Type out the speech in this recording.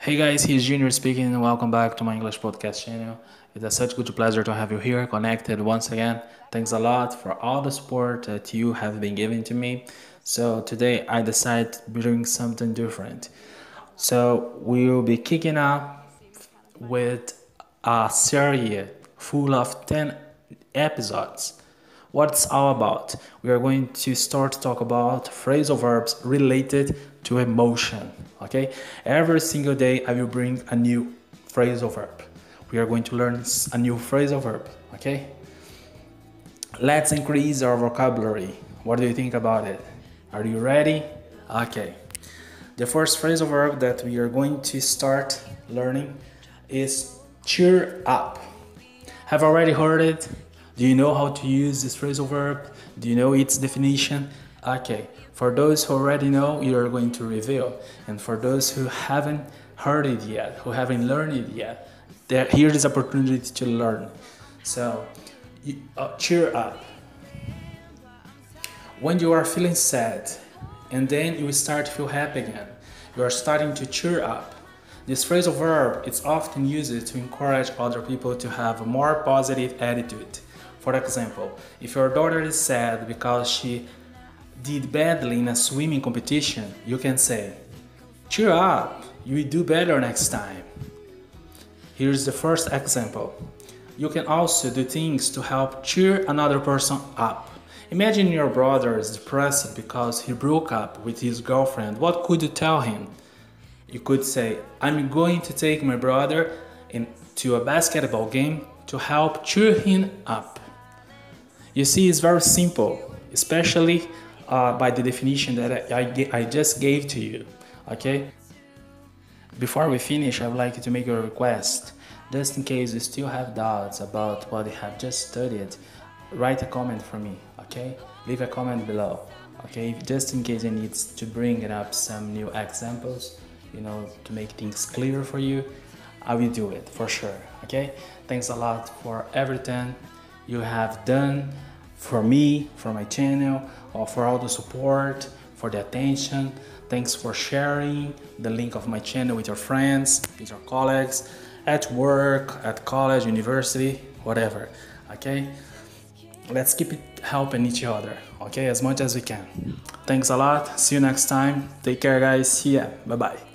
Hey guys, here's Junior speaking and welcome back to my English podcast channel. It's such a good pleasure to have you here connected once again. Thanks a lot for all the support that you have been giving to me. So today I decided to bring something different. So we will be kicking off with a series full of 10 episodes. What's all about? We are going to start to talk about phrasal verbs related to emotion. Okay, every single day I will bring a new phrasal verb. We are going to learn a new phrasal verb. Okay, let's increase our vocabulary. What do you think about it? Are you ready? Okay. The first phrasal verb that we are going to start learning is cheer up. Have already heard it? Do you know how to use this phrasal verb? Do you know its definition? Okay, for those who already know, you are going to reveal. And for those who haven't heard it yet, who haven't learned it yet, there, here is opportunity to learn. So, uh, cheer up when you are feeling sad and then you start to feel happy again, you are starting to cheer up. This phrasal verb is often used to encourage other people to have a more positive attitude. For example, if your daughter is sad because she did badly in a swimming competition, you can say, Cheer up, you will do better next time. Here's the first example. You can also do things to help cheer another person up. Imagine your brother is depressed because he broke up with his girlfriend. What could you tell him? You could say, I'm going to take my brother into a basketball game to help cheer him up. You see, it's very simple, especially uh, by the definition that I, I, I just gave to you. Okay? Before we finish, I would like to make a request. Just in case you still have doubts about what you have just studied, write a comment for me okay leave a comment below okay just in case i need to bring up some new examples you know to make things clear for you i will do it for sure okay thanks a lot for everything you have done for me for my channel or for all the support for the attention. Thanks for sharing the link of my channel with your friends with your colleagues at work at college university whatever okay? Let's keep it helping each other okay as much as we can. Thanks a lot. See you next time. Take care guys. See ya. Bye bye